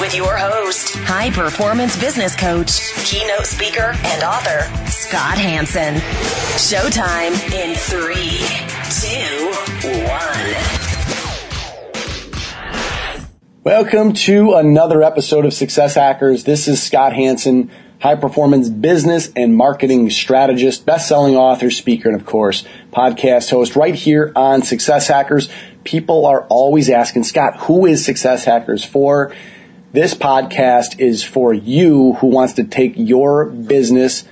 with your host, high performance business coach, keynote speaker, and author, Scott Hanson. Showtime in three, two, one. Welcome to another episode of Success Hackers. This is Scott Hanson, high performance business and marketing strategist, best selling author, speaker, and of course, podcast host right here on Success Hackers. People are always asking, Scott, who is Success Hackers for? This podcast is for you who wants to take your business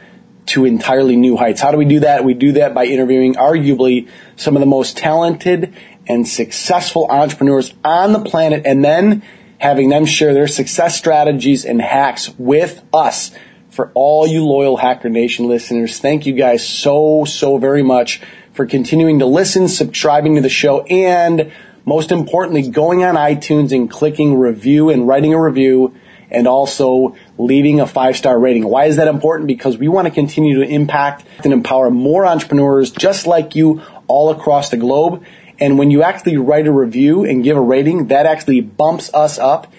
to entirely new heights. How do we do that? We do that by interviewing arguably some of the most talented and successful entrepreneurs on the planet and then having them share their success strategies and hacks with us. For all you loyal Hacker Nation listeners, thank you guys so, so very much for continuing to listen, subscribing to the show, and most importantly, going on iTunes and clicking review and writing a review and also leaving a five star rating. Why is that important? Because we want to continue to impact and empower more entrepreneurs just like you all across the globe. And when you actually write a review and give a rating, that actually bumps us up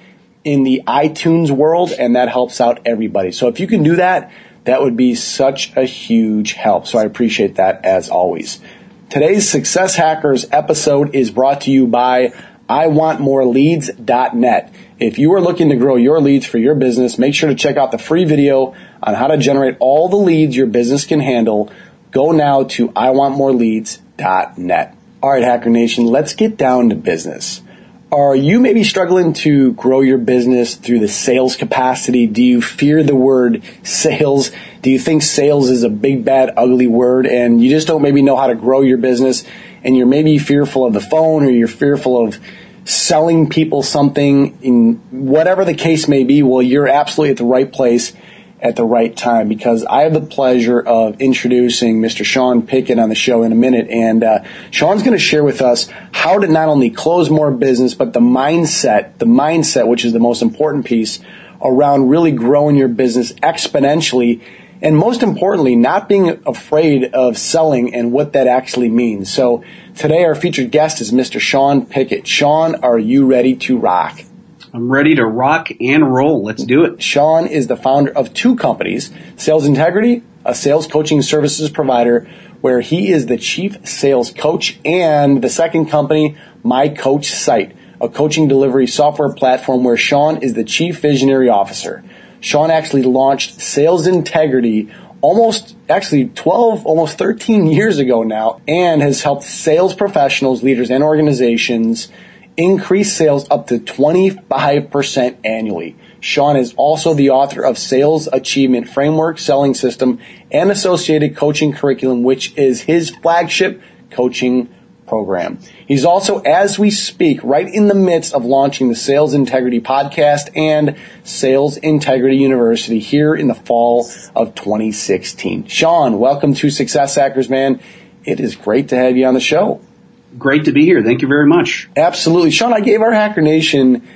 in the iTunes world and that helps out everybody. So if you can do that, that would be such a huge help. So I appreciate that as always. Today's Success Hackers episode is brought to you by IWantMoreLeads.net. If you are looking to grow your leads for your business, make sure to check out the free video on how to generate all the leads your business can handle. Go now to IWantMoreLeads.net. All right, Hacker Nation, let's get down to business. Are you maybe struggling to grow your business through the sales capacity? Do you fear the word sales? Do you think sales is a big, bad, ugly word and you just don't maybe know how to grow your business and you're maybe fearful of the phone or you're fearful of selling people something in whatever the case may be? Well, you're absolutely at the right place at the right time because I have the pleasure of introducing Mr. Sean Pickett on the show in a minute. And uh, Sean's going to share with us how to not only close more business, but the mindset, the mindset, which is the most important piece around really growing your business exponentially. And most importantly, not being afraid of selling and what that actually means. So today our featured guest is Mr. Sean Pickett. Sean, are you ready to rock? I'm ready to rock and roll. Let's do it. Sean is the founder of two companies, Sales Integrity, a sales coaching services provider where he is the chief sales coach, and the second company, My Coach Site, a coaching delivery software platform where Sean is the chief visionary officer. Sean actually launched Sales Integrity almost actually 12, almost 13 years ago now, and has helped sales professionals, leaders, and organizations increase sales up to 25% annually. Sean is also the author of Sales Achievement Framework, Selling System, and associated coaching curriculum, which is his flagship coaching program. He's also, as we speak, right in the midst of launching the Sales Integrity Podcast and Sales Integrity University here in the fall of 2016. Sean, welcome to Success Hackers, man. It is great to have you on the show. Great to be here. Thank you very much. Absolutely. Sean, I gave our Hacker Nation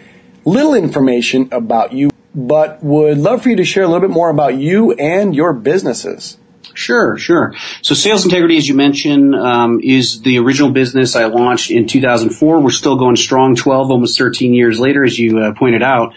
little information about you, but would love for you to share a little bit more about you and your businesses. Sure, sure. So Sales Integrity, as you mentioned, um, is the original business I launched in 2004. We're still going strong 12, almost 13 years later, as you uh, pointed out.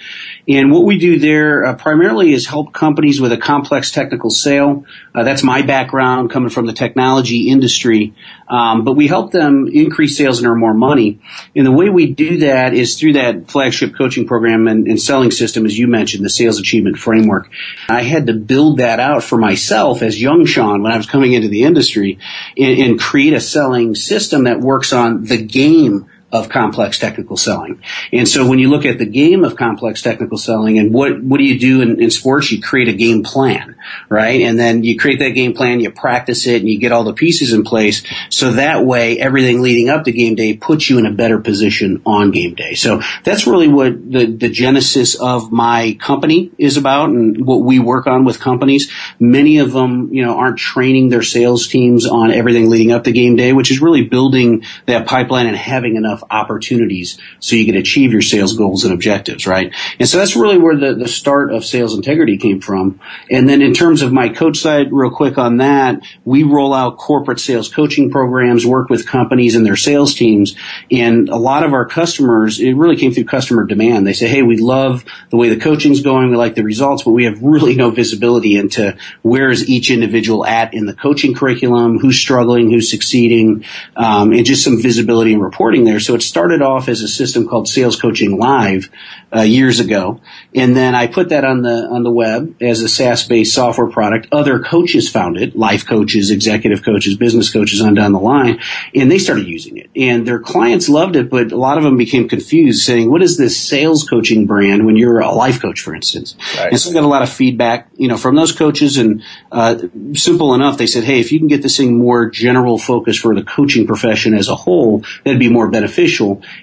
And what we do there uh, primarily is help companies with a complex technical sale. Uh, that's my background coming from the technology industry. Um, but we help them increase sales and earn more money. And the way we do that is through that flagship coaching program and, and selling system, as you mentioned, the sales achievement framework. I had to build that out for myself as young Sean when I was coming into the industry and, and create a selling system that works on the game of complex technical selling. And so when you look at the game of complex technical selling and what, what do you do in, in, sports? You create a game plan, right? And then you create that game plan, you practice it and you get all the pieces in place. So that way everything leading up to game day puts you in a better position on game day. So that's really what the, the genesis of my company is about and what we work on with companies. Many of them, you know, aren't training their sales teams on everything leading up to game day, which is really building that pipeline and having enough opportunities so you can achieve your sales goals and objectives, right? And so that's really where the, the start of sales integrity came from. And then in terms of My Coach Site, real quick on that, we roll out corporate sales coaching programs, work with companies and their sales teams. And a lot of our customers, it really came through customer demand. They say, Hey, we love the way the coaching's going. We like the results, but we have really no visibility into where is each individual at in the coaching curriculum, who's struggling, who's succeeding, um, and just some visibility and reporting there. So it started off as a system called Sales Coaching Live uh, years ago, and then I put that on the on the web as a SaaS-based software product. Other coaches found it, life coaches, executive coaches, business coaches, on down the line, and they started using it. And their clients loved it, but a lot of them became confused, saying, "What is this sales coaching brand when you're a life coach, for instance?" Right. And so I got a lot of feedback, you know, from those coaches, and uh, simple enough, they said, "Hey, if you can get this thing more general focus for the coaching profession as a whole, that'd be more beneficial."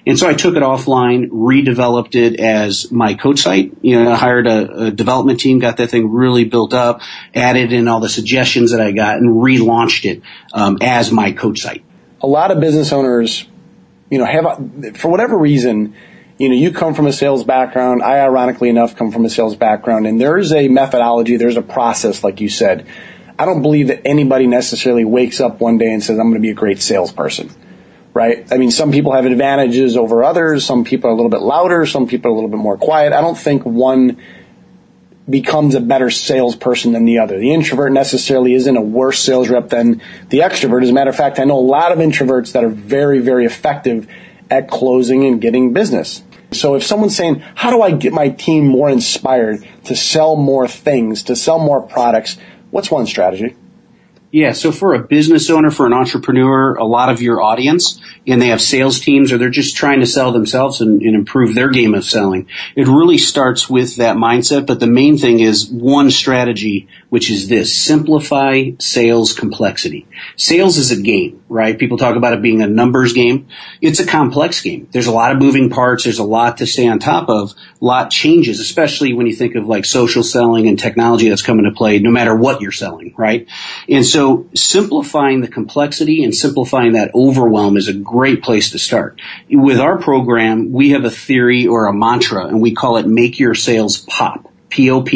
And so I took it offline, redeveloped it as My Coach Site. You know, I hired a, a development team, got that thing really built up, added in all the suggestions that I got, and relaunched it um, as My Coach Site. A lot of business owners, you know, have for whatever reason, you know, you come from a sales background. I, ironically enough, come from a sales background, and there is a methodology, there's a process, like you said. I don't believe that anybody necessarily wakes up one day and says, "I'm going to be a great salesperson." Right? I mean, some people have advantages over others. Some people are a little bit louder. Some people are a little bit more quiet. I don't think one becomes a better salesperson than the other. The introvert necessarily isn't a worse sales rep than the extrovert. As a matter of fact, I know a lot of introverts that are very, very effective at closing and getting business. So if someone's saying, how do I get my team more inspired to sell more things, to sell more products? What's one strategy? Yeah, so for a business owner, for an entrepreneur, a lot of your audience, and they have sales teams or they're just trying to sell themselves and, and, improve their game of selling, it really starts with that mindset. But the main thing is one strategy, which is this, simplify sales complexity. Sales is a game, right? People talk about it being a numbers game. It's a complex game. There's a lot of moving parts. There's a lot to stay on top of. A lot changes, especially when you think of like social selling and technology that's coming to play, no matter what you're selling, right? And so so simplifying the complexity and simplifying that overwhelm is a great place to start. With our program, we have a theory or a mantra and we call it make your sales pop. POP,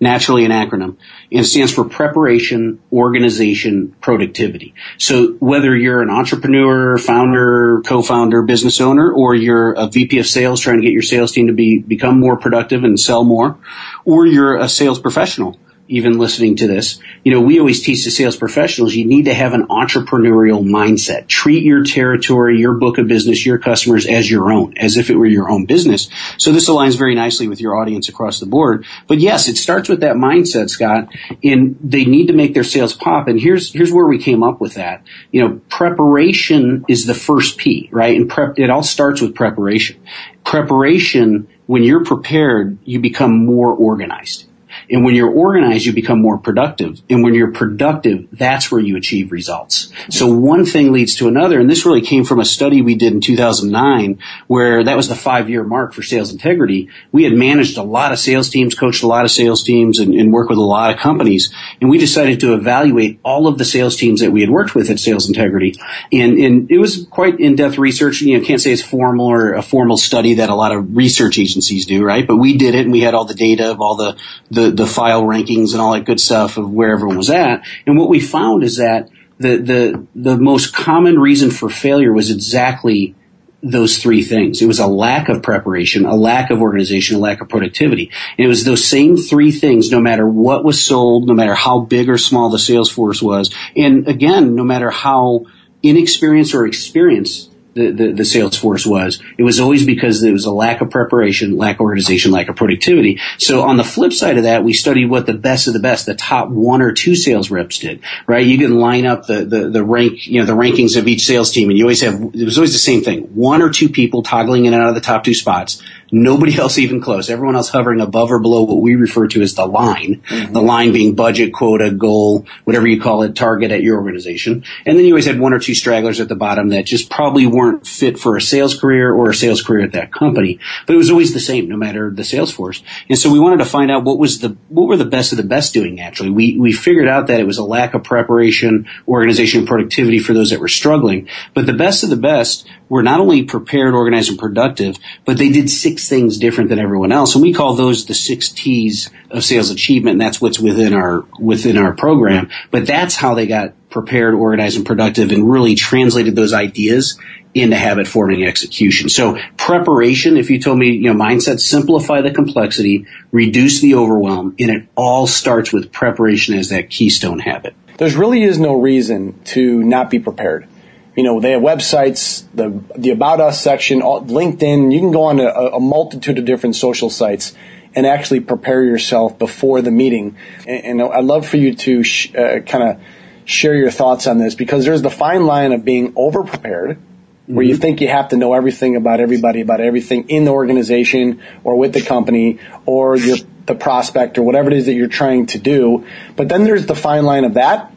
naturally an acronym, and stands for preparation, organization, productivity. So whether you're an entrepreneur, founder, co-founder, business owner, or you're a VP of sales trying to get your sales team to be, become more productive and sell more, or you're a sales professional even listening to this, you know, we always teach the sales professionals you need to have an entrepreneurial mindset. Treat your territory, your book of business, your customers as your own, as if it were your own business. So this aligns very nicely with your audience across the board. But yes, it starts with that mindset, Scott, and they need to make their sales pop. And here's, here's where we came up with that. You know, preparation is the first P, right? And prep, it all starts with preparation. Preparation, when you're prepared, you become more organized and when you're organized, you become more productive. And when you're productive, that's where you achieve results. So one thing leads to another. And this really came from a study we did in 2009 where that was the five year mark for sales integrity. We had managed a lot of sales teams, coached a lot of sales teams and, and worked with a lot of companies. And we decided to evaluate all of the sales teams that we had worked with at sales integrity. And, and it was quite in-depth research. You know, can't say it's formal or a formal study that a lot of research agencies do, right? But we did it and we had all the data of all the, the, the file rankings and all that good stuff of where everyone was at. And what we found is that the, the, the most common reason for failure was exactly those three things. It was a lack of preparation, a lack of organization, a lack of productivity. And it was those same three things, no matter what was sold, no matter how big or small the sales force was. And again, no matter how inexperienced or experienced the, the, sales force was, it was always because there was a lack of preparation, lack of organization, lack of productivity. So on the flip side of that, we studied what the best of the best, the top one or two sales reps did, right? You can line up the, the, the rank, you know, the rankings of each sales team and you always have, it was always the same thing. One or two people toggling in and out of the top two spots. Nobody else even close. Everyone else hovering above or below what we refer to as the line. Mm-hmm. The line being budget, quota, goal, whatever you call it, target at your organization. And then you always had one or two stragglers at the bottom that just probably weren't fit for a sales career or a sales career at that company. But it was always the same, no matter the sales force. And so we wanted to find out what was the, what were the best of the best doing actually. We, we figured out that it was a lack of preparation, organization, productivity for those that were struggling. But the best of the best were not only prepared, organized, and productive, but they did six things different than everyone else. And we call those the six T's of sales achievement. And that's what's within our, within our program. But that's how they got prepared, organized, and productive and really translated those ideas into habit forming execution. So preparation, if you told me, you know, mindset, simplify the complexity, reduce the overwhelm, and it all starts with preparation as that keystone habit. There really is no reason to not be prepared you know, they have websites, the the about us section, LinkedIn. You can go on a, a multitude of different social sites and actually prepare yourself before the meeting. And, and I'd love for you to sh- uh, kind of share your thoughts on this because there's the fine line of being over prepared. Where mm-hmm. you think you have to know everything about everybody, about everything in the organization or with the company or your, the prospect or whatever it is that you're trying to do. But then there's the fine line of that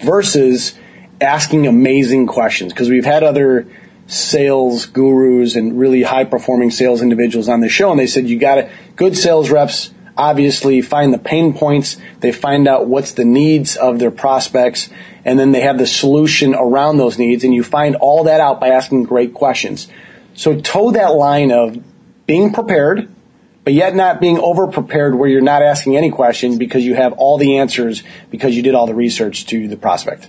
versus asking amazing questions because we've had other sales gurus and really high performing sales individuals on the show and they said you got to good sales reps obviously find the pain points. They find out what's the needs of their prospects and then they have the solution around those needs and you find all that out by asking great questions. So toe that line of being prepared but yet not being over prepared where you're not asking any question because you have all the answers because you did all the research to the prospect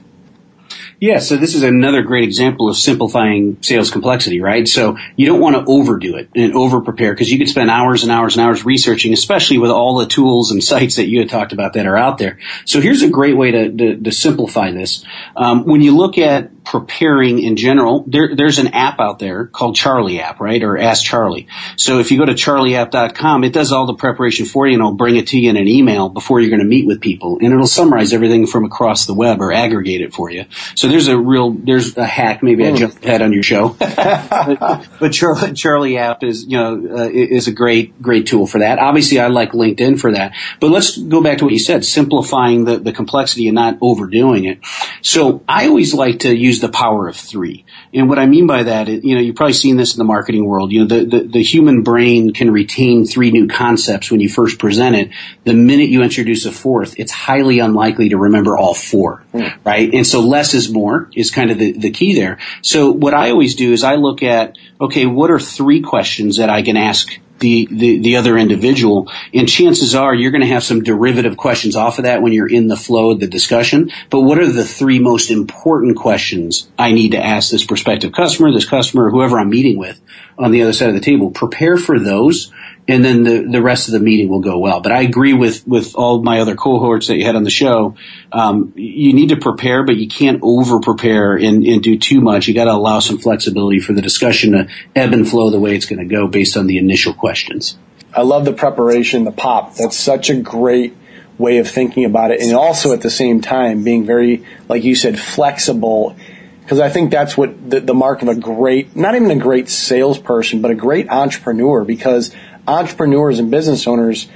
yeah, so this is another great example of simplifying sales complexity, right? So you don't want to overdo it and over prepare because you could spend hours and hours and hours researching, especially with all the tools and sites that you had talked about that are out there. So here's a great way to, to, to simplify this. Um, when you look at preparing in general, there, there's an app out there called Charlie app, right? Or Ask Charlie. So if you go to charlieapp.com, it does all the preparation for you and it'll bring it to you in an email before you're going to meet with people. And it'll summarize everything from across the web or aggregate it for you. So there's a real, there's a hack. Maybe I hmm. jumped ahead on your show. but, but Charlie, Charlie app is, you know, uh, is a great, great tool for that. Obviously I like LinkedIn for that. But let's go back to what you said, simplifying the, the complexity and not overdoing it. So I always like to use use the power of three. And what I mean by that, is, you know, you've probably seen this in the marketing world. You know, the, the, the human brain can retain three new concepts when you first present it. The minute you introduce a fourth, it's highly unlikely to remember all four, mm. right? And so less is more is kind of the, the key there. So what I always do is I look at, okay, what are three questions that I can ask the, the, the other individual. And chances are you're going to have some derivative questions off of that when you're in the flow of the discussion. But what are the three most important questions I need to ask this prospective customer, this customer, whoever I'm meeting with on the other side of the table? Prepare for those and then the, the rest of the meeting will go well. But I agree with, with all my other cohorts that you had on the show. Um, you need to prepare, but you can't over prepare and, and do too much. You got to allow some flexibility for the discussion to ebb and flow the way it's going to go based on the initial questions. I love the preparation, the pop. That's such a great way of thinking about it. And also at the same time being very, like you said, flexible because I think that's what the, the, mark of a great, not even a great salesperson, but a great entrepreneur. Because entrepreneurs and business owners,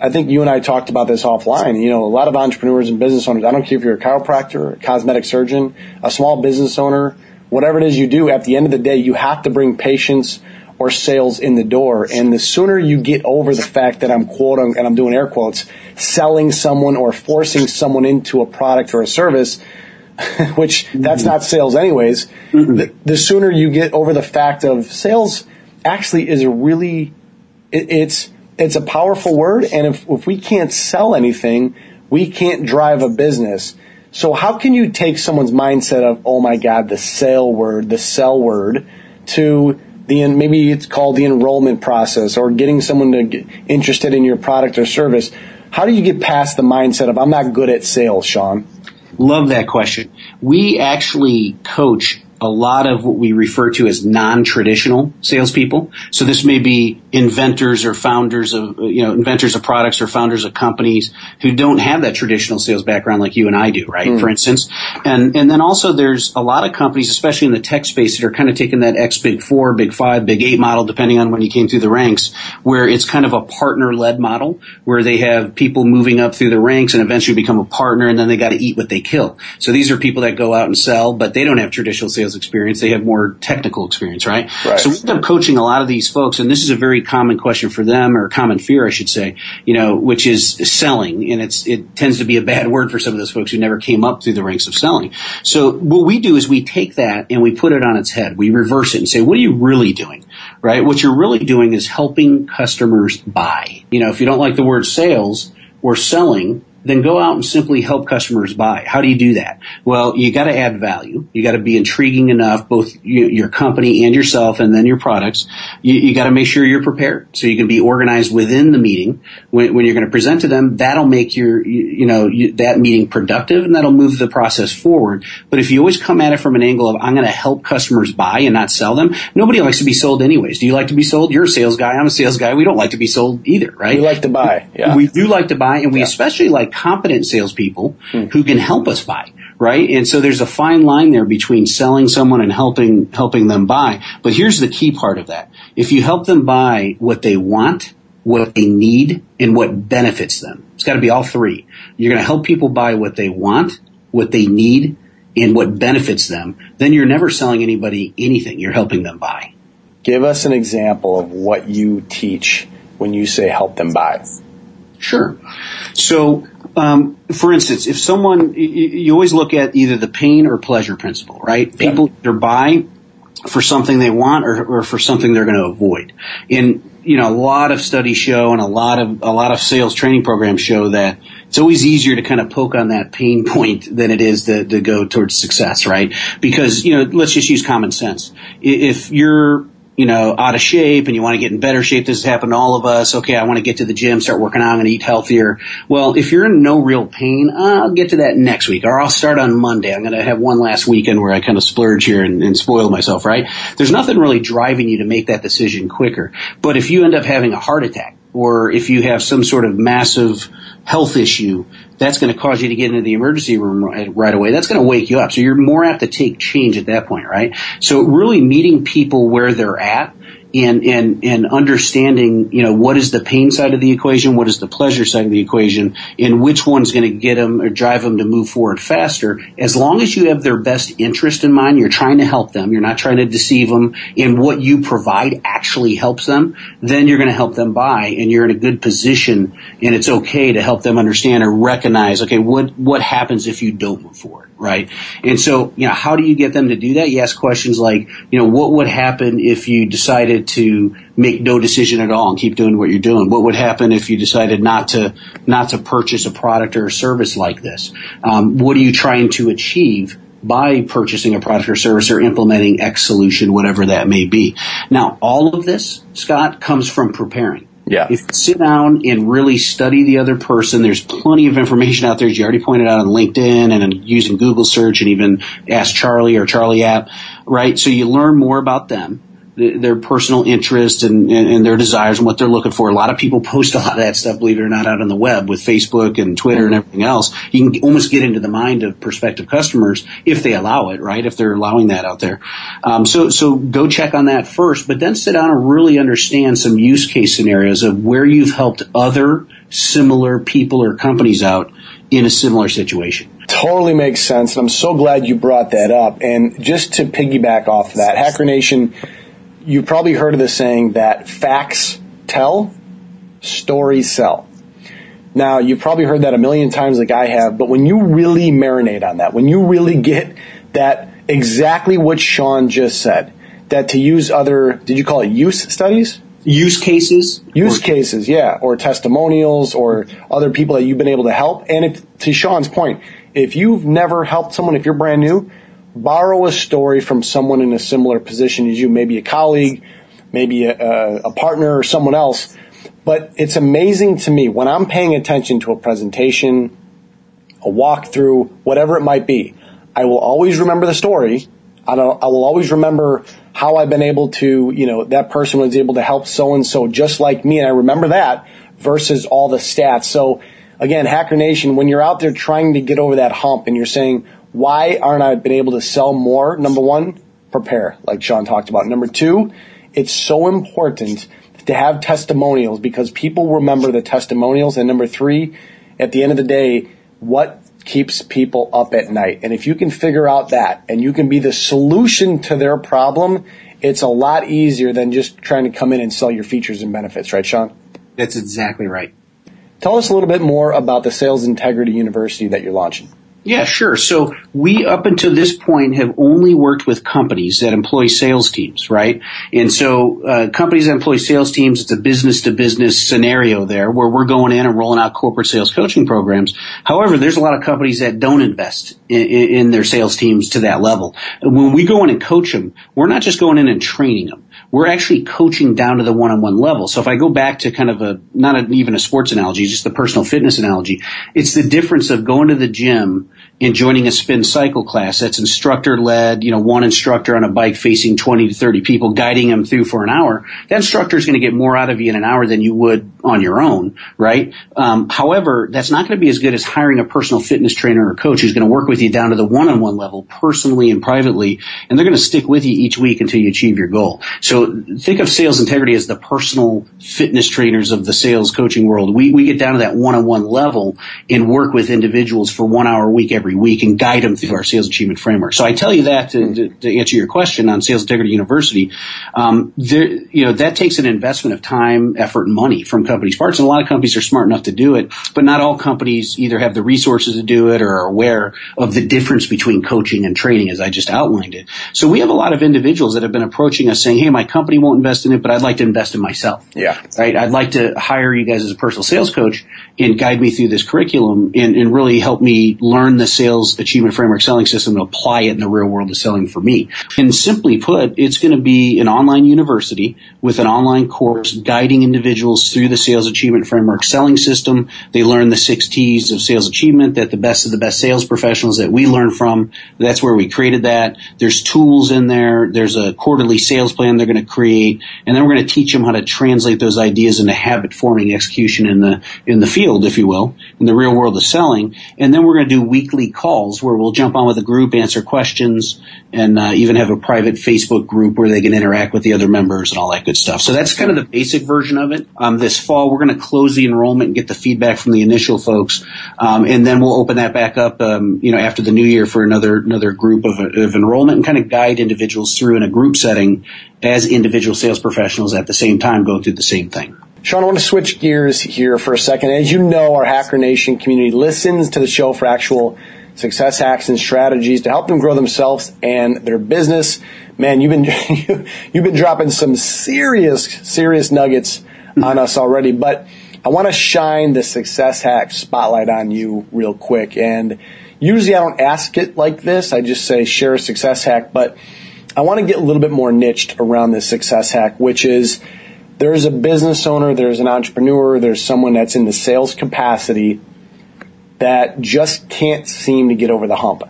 I think you and I talked about this offline. You know, a lot of entrepreneurs and business owners, I don't care if you're a chiropractor, a cosmetic surgeon, a small business owner, whatever it is you do, at the end of the day, you have to bring patients or sales in the door. And the sooner you get over the fact that I'm quoting, and I'm doing air quotes, selling someone or forcing someone into a product or a service, which mm-hmm. that's not sales anyways, the, the sooner you get over the fact of sales actually is a really it, it's it's a powerful word, and if if we can't sell anything, we can't drive a business. So how can you take someone's mindset of oh my god the sale word, the sell word, to the maybe it's called the enrollment process or getting someone to get interested in your product or service. How do you get past the mindset of I'm not good at sales, Sean? Love that question. We actually coach a lot of what we refer to as non-traditional salespeople. So this may be inventors or founders of, you know, inventors of products or founders of companies who don't have that traditional sales background like you and I do, right? Mm. For instance. And, and then also there's a lot of companies, especially in the tech space that are kind of taking that X big four, big five, big eight model, depending on when you came through the ranks, where it's kind of a partner led model where they have people moving up through the ranks and eventually become a partner and then they got to eat what they kill. So these are people that go out and sell, but they don't have traditional sales experience. They have more technical experience, right? right. So we end up coaching a lot of these folks and this is a very common question for them or common fear, I should say, you know, which is selling. And it's, it tends to be a bad word for some of those folks who never came up through the ranks of selling. So what we do is we take that and we put it on its head. We reverse it and say, what are you really doing? Right? What you're really doing is helping customers buy. You know, if you don't like the word sales or selling, then go out and simply help customers buy. How do you do that? Well, you got to add value. You got to be intriguing enough, both your company and yourself, and then your products. You, you got to make sure you're prepared so you can be organized within the meeting when, when you're going to present to them. That'll make your, you, you know, you, that meeting productive, and that'll move the process forward. But if you always come at it from an angle of I'm going to help customers buy and not sell them, nobody likes to be sold anyways. Do you like to be sold? You're a sales guy. I'm a sales guy. We don't like to be sold either, right? We like to buy. Yeah. We do like to buy, and we yeah. especially like competent salespeople hmm. who can help us buy, right? And so there's a fine line there between selling someone and helping, helping them buy. But here's the key part of that. If you help them buy what they want, what they need, and what benefits them, it's got to be all three. You're going to help people buy what they want, what they need, and what benefits them. Then you're never selling anybody anything. You're helping them buy. Give us an example of what you teach when you say help them buy. Sure. So, um, for instance, if someone, you, you, always look at either the pain or pleasure principle, right? People either buy for something they want or, or for something they're going to avoid. And, you know, a lot of studies show and a lot of, a lot of sales training programs show that it's always easier to kind of poke on that pain point than it is to, to go towards success, right? Because, you know, let's just use common sense. If you're, you know, out of shape and you want to get in better shape. This has happened to all of us. Okay, I want to get to the gym, start working out, to eat healthier. Well, if you're in no real pain, I'll get to that next week or I'll start on Monday. I'm going to have one last weekend where I kind of splurge here and, and spoil myself, right? There's nothing really driving you to make that decision quicker. But if you end up having a heart attack or if you have some sort of massive health issue, that's going to cause you to get into the emergency room right, away. That's going to wake you up. So you're more apt to take change at that point, right? So really meeting people where they're at and, and, and understanding, you know, what is the pain side of the equation, what is the pleasure side of the equation, and which one's going to get them or drive them to move forward faster. As long as you have their best interest in mind, you're trying to help them, you're not trying to deceive them, and what you provide actually helps them, then you're going to help them buy, and you're in a good position, and it's okay to help them understand or recognize, okay, what, what happens if you don't move forward, right? And so, you know, how do you get them to do that? You ask questions like, you know, what would happen if you decided to make no decision at all and keep doing what you're doing? What would happen if you decided not to not to purchase a product or a service like this? Um, what are you trying to achieve? by purchasing a product or service or implementing X solution, whatever that may be. Now, all of this, Scott, comes from preparing. Yeah. If you sit down and really study the other person, there's plenty of information out there, as you already pointed out on LinkedIn and using Google search and even Ask Charlie or Charlie app, right? So you learn more about them their personal interests and, and, and, their desires and what they're looking for. A lot of people post a lot of that stuff, believe it or not, out on the web with Facebook and Twitter and everything else. You can almost get into the mind of prospective customers if they allow it, right? If they're allowing that out there. Um, so, so go check on that first, but then sit down and really understand some use case scenarios of where you've helped other similar people or companies out in a similar situation. Totally makes sense. And I'm so glad you brought that up. And just to piggyback off of that, Hacker Nation, you've probably heard of the saying that facts tell, stories sell. Now, you've probably heard that a million times like I have, but when you really marinate on that, when you really get that exactly what Sean just said, that to use other, did you call it use studies? Use cases? Use or, cases, yeah, or testimonials or other people that you've been able to help. And if, to Sean's point, if you've never helped someone, if you're brand new, borrow a story from someone in a similar position as you, maybe a colleague, maybe a, a, partner or someone else. But it's amazing to me when I'm paying attention to a presentation, a walkthrough, whatever it might be. I will always remember the story. I, I will always remember how I've been able to, you know, that person was able to help so and so just like me. And I remember that versus all the stats. So again, Hacker Nation, when you're out there trying to get over that hump and you're saying, why aren't I been able to sell more? Number one, prepare, like Sean talked about. Number two, it's so important to have testimonials because people remember the testimonials. And number three, at the end of the day, what keeps people up at night? And if you can figure out that and you can be the solution to their problem, it's a lot easier than just trying to come in and sell your features and benefits, right, Sean? That's exactly right. Tell us a little bit more about the Sales Integrity University that you're launching. Yeah, sure. So we up until this point have only worked with companies that employ sales teams, right? And so uh, companies that employ sales teams, it's a business to business scenario there where we're going in and rolling out corporate sales coaching programs. However, there's a lot of companies that don't invest in, in their sales teams to that level. When we go in and coach them, we're not just going in and training them we're actually coaching down to the one-on-one level. So if I go back to kind of a, not a, even a sports analogy, just the personal fitness analogy, it's the difference of going to the gym in joining a spin cycle class that's instructor led, you know, one instructor on a bike facing 20 to 30 people guiding them through for an hour. That instructor is going to get more out of you in an hour than you would on your own, right? Um, however, that's not going to be as good as hiring a personal fitness trainer or coach who's going to work with you down to the one-on-one level personally and privately. And they're going to stick with you each week until you achieve your goal. So think of sales integrity as the personal fitness trainers of the sales coaching world. We, we get down to that one-on-one level and work with individuals for one hour a week every every week and guide them through our sales achievement framework. So I tell you that to, to, to answer your question on Sales Integrity University. Um, there, you know, that takes an investment of time, effort, and money from companies' parts. And a lot of companies are smart enough to do it, but not all companies either have the resources to do it or are aware of the difference between coaching and training, as I just outlined it. So we have a lot of individuals that have been approaching us saying, "Hey, my company won't invest in it, but I'd like to invest in myself." Yeah. Right. I'd like to hire you guys as a personal sales coach and guide me through this curriculum and, and really help me learn the sales achievement framework selling system and apply it in the real world of selling for me. And simply put, it's going to be an online university with an online course guiding individuals through the sales achievement framework selling system. They learn the six T's of sales achievement that the best of the best sales professionals that we learn from. That's where we created that. There's tools in there. There's a quarterly sales plan they're going to create. And then we're going to teach them how to translate those ideas into habit forming execution in the, in the field, if you will, in the real world of selling. And then we're going to do weekly calls where we'll jump on with a group, answer questions, and uh, even have a private Facebook group where they can interact with the other members and all that good stuff. So that's kind of the basic version of it. Um, this fall, we're going to close the enrollment and get the feedback from the initial folks, um, and then we'll open that back up, um, you know, after the new year for another another group of, of enrollment and kind of guide individuals through in a group setting as individual sales professionals at the same time go through the same thing. Sean, I want to switch gears here for a second. As you know, our Hacker Nation community listens to the show for actual success hacks and strategies to help them grow themselves and their business. Man, you've been you've been dropping some serious serious nuggets on us already, but I want to shine the success hack spotlight on you real quick. And usually I don't ask it like this. I just say share a success hack, but I want to get a little bit more niched around this success hack, which is there's a business owner, there's an entrepreneur, there's someone that's in the sales capacity that just can't seem to get over the hump.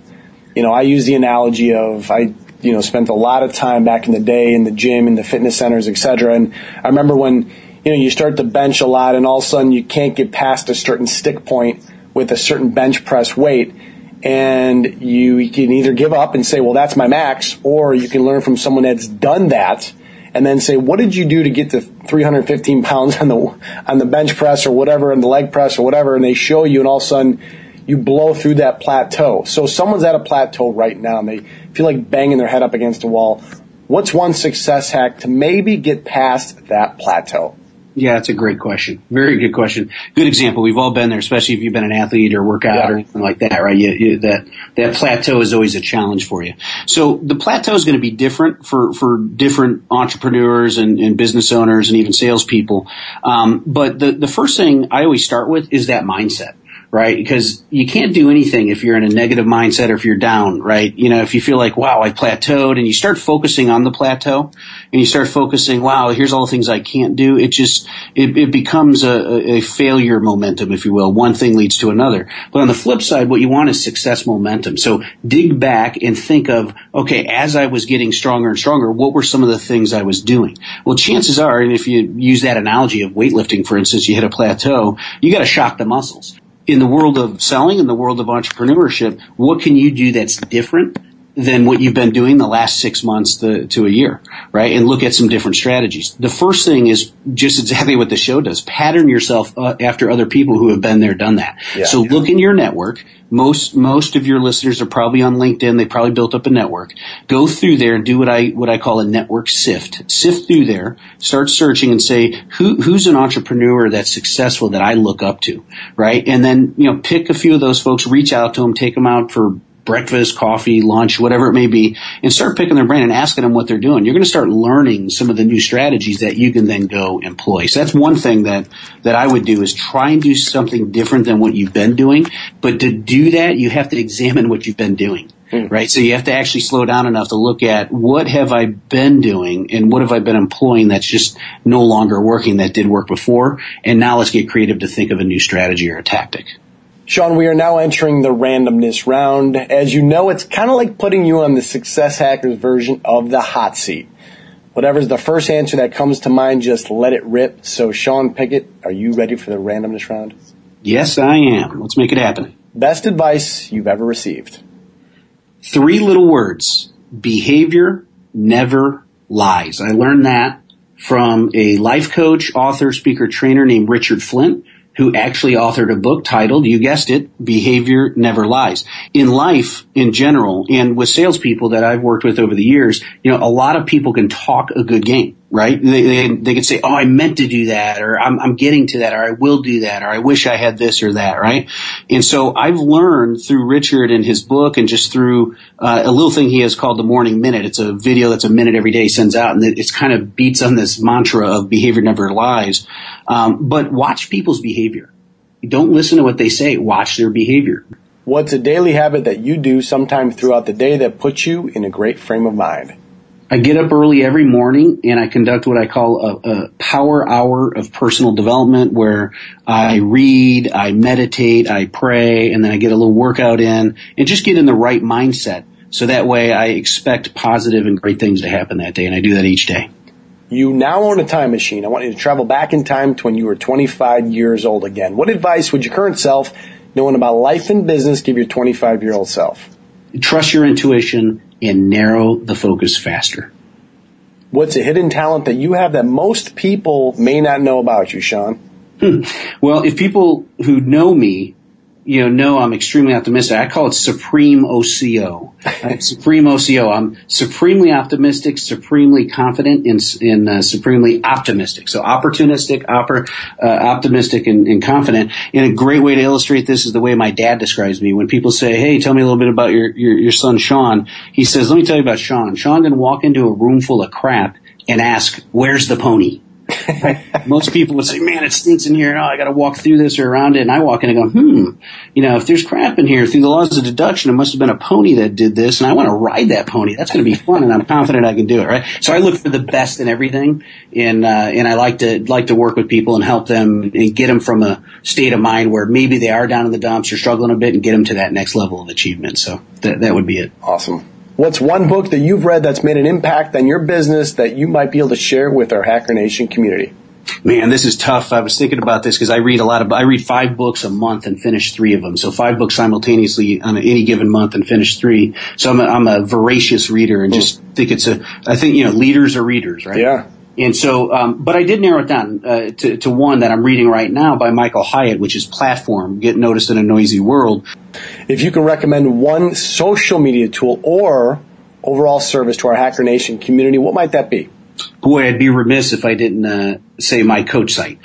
You know, I use the analogy of I, you know, spent a lot of time back in the day in the gym, in the fitness centers, et cetera. And I remember when, you know, you start to bench a lot and all of a sudden you can't get past a certain stick point with a certain bench press weight. And you, you can either give up and say, well, that's my max, or you can learn from someone that's done that and then say, what did you do to get to 315 pounds on the on the bench press or whatever, and the leg press or whatever, and they show you, and all of a sudden you blow through that plateau. So someone's at a plateau right now, and they feel like banging their head up against a wall. What's one success hack to maybe get past that plateau? Yeah, that's a great question. Very good question. Good example. We've all been there, especially if you've been an athlete or workout yeah. or anything like that, right? You, you, that that plateau is always a challenge for you. So the plateau is going to be different for for different entrepreneurs and, and business owners and even salespeople. Um, but the the first thing I always start with is that mindset right? Because you can't do anything if you're in a negative mindset or if you're down, right? You know, if you feel like, wow, I plateaued and you start focusing on the plateau and you start focusing, wow, here's all the things I can't do. It just, it, it becomes a, a failure momentum, if you will. One thing leads to another. But on the flip side, what you want is success momentum. So dig back and think of, okay, as I was getting stronger and stronger, what were some of the things I was doing? Well, chances are, and if you use that analogy of weightlifting, for instance, you hit a plateau, you got to shock the muscles in the world of selling, in the world of entrepreneurship, what can you do that's different than what you've been doing the last six months to, to, a year, right? And look at some different strategies. The first thing is just exactly what the show does. Pattern yourself uh, after other people who have been there, done that. Yeah, so yeah. look in your network. Most, most of your listeners are probably on LinkedIn. They probably built up a network. Go through there and do what I, what I call a network sift. Sift through there, start searching and say, who, who's an entrepreneur that's successful that I look up to, right? And then, you know, pick a few of those folks, reach out to them, take them out for breakfast, coffee, lunch, whatever it may be, and start picking their brain and asking them what they're doing. You're going to start learning some of the new strategies that you can then go employ. So that's one thing that, that I would do is try and do something different than what you've been doing. But to do that, you have to examine what you've been doing. Hmm. Right. So you have to actually slow down enough to look at what have I been doing and what have I been employing that's just no longer working that did work before. And now let's get creative to think of a new strategy or a tactic. Sean, we are now entering the randomness round. As you know, it's kind of like putting you on the Success Hackers version of the hot seat. Whatever's the first answer that comes to mind, just let it rip. So, Sean Pickett, are you ready for the randomness round? Yes, I am. Let's make it happen. Best advice you've ever received? Three little words. Behavior never lies. I learned that from a life coach, author, speaker, trainer named Richard Flint who actually authored a book titled, you guessed it, Behavior Never Lies. In life, in general, and with salespeople that I've worked with over the years, you know, a lot of people can talk a good game, right? They, they, they can say, oh, I meant to do that, or I'm, I'm getting to that, or I will do that, or I wish I had this or that, right? And so I've learned through Richard and his book and just through uh, a little thing he has called the Morning Minute. It's a video that's a minute every day sends out, and it's kind of beats on this mantra of behavior never lies. Um, but watch people's behavior. Don't listen to what they say. Watch their behavior. What's a daily habit that you do sometime throughout the day that puts you in a great frame of mind? I get up early every morning and I conduct what I call a, a, power hour of personal development where I read, I meditate, I pray, and then I get a little workout in and just get in the right mindset. So that way I expect positive and great things to happen that day and I do that each day. You now own a time machine. I want you to travel back in time to when you were 25 years old again. What advice would your current self, knowing about life and business, give your 25 year old self? Trust your intuition and narrow the focus faster. What's a hidden talent that you have that most people may not know about you, Sean? Hmm. Well, if people who know me you know, know I'm extremely optimistic. I call it supreme OCO. supreme OCO. I'm supremely optimistic, supremely confident, and, and uh, supremely optimistic. So opportunistic, uh, optimistic, and, and, confident. And a great way to illustrate this is the way my dad describes me. When people say, "Hey, tell me a little bit about your your, your son Sean," he says, "Let me tell you about Sean. Sean can walk into a room full of crap and ask, "Where's the pony?" Most people would say, man, it stinks in here. Oh, I got to walk through this or around it. And I walk in and go, hmm, you know, if there's crap in here through the laws of deduction, it must have been a pony that did this. And I want to ride that pony. That's going to be fun. And I'm confident I can do it. Right. So I look for the best in everything. And, uh, and I like to, like to work with people and help them and get them from a state of mind where maybe they are down in the dumps or struggling a bit and get them to that next level of achievement. So that, that would be it. Awesome. What's one book that you've read that's made an impact on your business that you might be able to share with our Hacker Nation community? Man, this is tough. I was thinking about this because I read a lot of, I read five books a month and finish three of them. So five books simultaneously on any given month and finish three. So I'm a, I'm a voracious reader and hmm. just think it's a, I think, you know, leaders are readers, right? Yeah. And so, um, but I did narrow it down uh, to, to one that I'm reading right now by Michael Hyatt, which is Platform, Get Noticed in a Noisy World. If you can recommend one social media tool or overall service to our Hacker Nation community, what might that be? Boy, I'd be remiss if I didn't uh, say my coach site.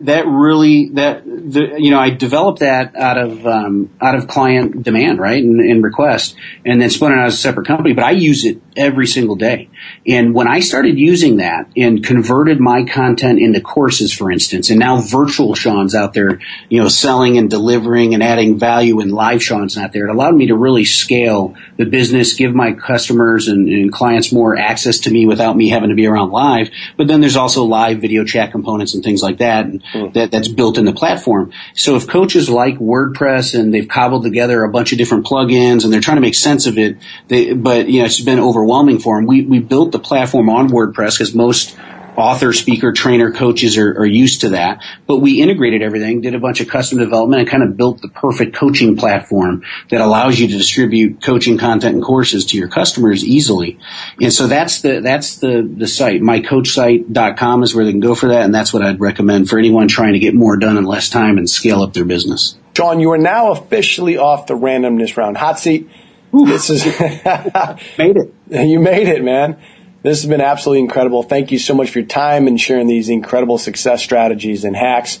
that really that the, you know I developed that out of um, out of client demand, right, and, and, request, and then spun it out as a separate company. But I use it every single day. And when I started using that and converted my content into courses, for instance, and now virtual Sean's out there, you know, selling and delivering and adding value, and live Sean's out there, it allowed me to really scale the business, give my customers and, and clients more access to me without me having to be around live. But then there's also live video chat components and things like that. And mm. that, that's built in the platform. So if coaches like WordPress and they've cobbled together a bunch of different plugins and they're trying to make sense of it, they, but you know, it's been overwhelming for them. We, we built the platform on WordPress because most author, speaker, trainer, coaches are, are, used to that. But we integrated everything, did a bunch of custom development, and kind of built the perfect coaching platform that allows you to distribute coaching content and courses to your customers easily. And so that's the that's the the site. MyCoachSite.com is where they can go for that, and that's what I'd recommend for anyone trying to get more done in less time and scale up their business. Sean, you are now officially off the randomness round hot seat. Ooh. This is made it. You made it, man. This has been absolutely incredible. Thank you so much for your time and sharing these incredible success strategies and hacks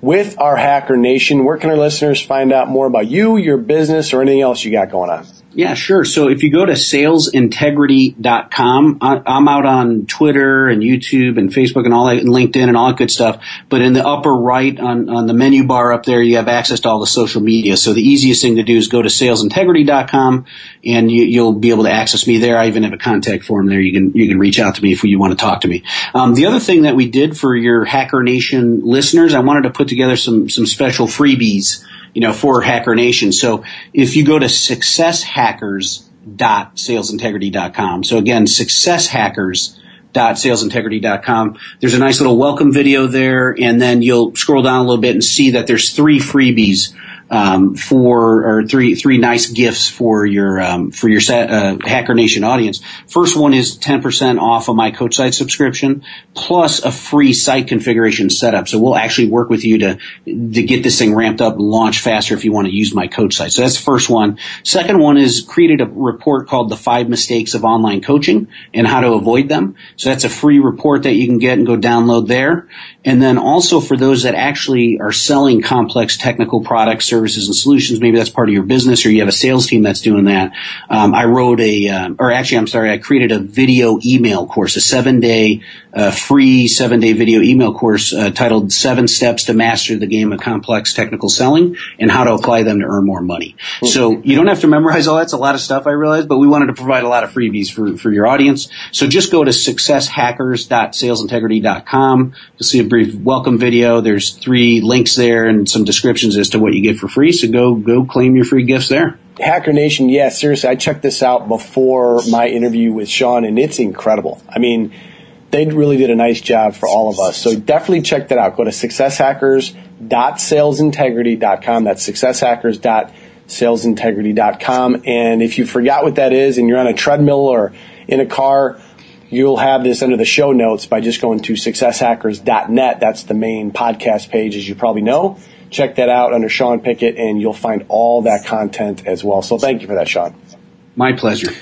with our Hacker Nation. Where can our listeners find out more about you, your business, or anything else you got going on? Yeah, sure. So if you go to salesintegrity.com, I'm out on Twitter and YouTube and Facebook and all that, and LinkedIn and all that good stuff. But in the upper right on, on the menu bar up there, you have access to all the social media. So the easiest thing to do is go to salesintegrity.com and you, will be able to access me there. I even have a contact form there. You can, you can reach out to me if you want to talk to me. Um, the other thing that we did for your Hacker Nation listeners, I wanted to put together some, some special freebies you know, for Hacker Nation. So if you go to successhackers.salesintegrity.com. So again, successhackers.salesintegrity.com. There's a nice little welcome video there, and then you'll scroll down a little bit and see that there's three freebies um, for or three three nice gifts for your um, for your uh, Hacker Nation audience. First one is ten percent off of my Coach Site subscription, plus a free site configuration setup. So we'll actually work with you to to get this thing ramped up and launch faster if you want to use my Coach Site. So that's the first one. Second one is created a report called the Five Mistakes of Online Coaching and How to Avoid Them. So that's a free report that you can get and go download there. And then also for those that actually are selling complex technical products, services, and solutions, maybe that's part of your business or you have a sales team that's doing that. Um, I wrote a, uh, or actually, I'm sorry, I created a video email course, a seven day uh, free seven day video email course uh, titled Seven Steps to Master the Game of Complex Technical Selling and How to Apply Them to Earn More Money. So you don't have to memorize all that. It's a lot of stuff, I realize, but we wanted to provide a lot of freebies for, for your audience. So just go to successhackers.salesintegrity.com. You'll see a brief welcome video. There's three links there and some descriptions as to what you get for free. So go go claim your free gifts there. Hacker Nation, yeah, seriously, I checked this out before my interview with Sean, and it's incredible. I mean, they really did a nice job for all of us. So definitely check that out. Go to successhackers.salesintegrity.com. That's successhackers.salesintegrity.com. And if you forgot what that is and you're on a treadmill or in a car, You'll have this under the show notes by just going to successhackers.net. That's the main podcast page, as you probably know. Check that out under Sean Pickett, and you'll find all that content as well. So thank you for that, Sean. My pleasure.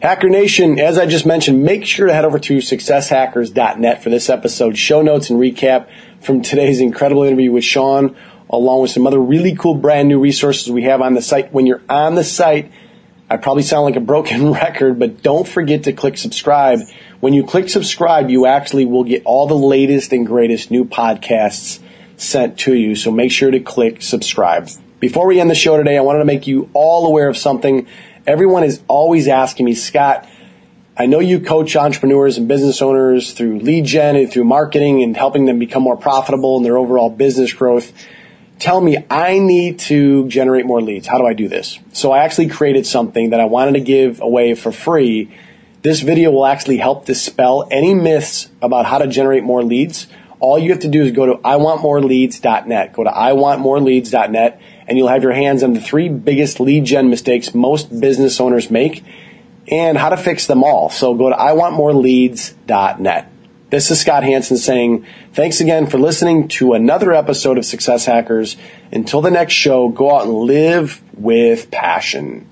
Hacker Nation, as I just mentioned, make sure to head over to successhackers.net for this episode, show notes and recap from today's incredible interview with Sean, along with some other really cool brand new resources we have on the site. When you're on the site, I probably sound like a broken record, but don't forget to click subscribe. When you click subscribe, you actually will get all the latest and greatest new podcasts sent to you. So make sure to click subscribe. Before we end the show today, I wanted to make you all aware of something. Everyone is always asking me, Scott, I know you coach entrepreneurs and business owners through lead gen and through marketing and helping them become more profitable in their overall business growth tell me I need to generate more leads. How do I do this? So I actually created something that I wanted to give away for free. This video will actually help dispel any myths about how to generate more leads. All you have to do is go to iwantmoreleads.net. Go to iwantmoreleads.net and you'll have your hands on the three biggest lead gen mistakes most business owners make and how to fix them all. So go to iwantmoreleads.net. This is Scott Hanson saying, thanks again for listening to another episode of Success Hackers. Until the next show, go out and live with passion.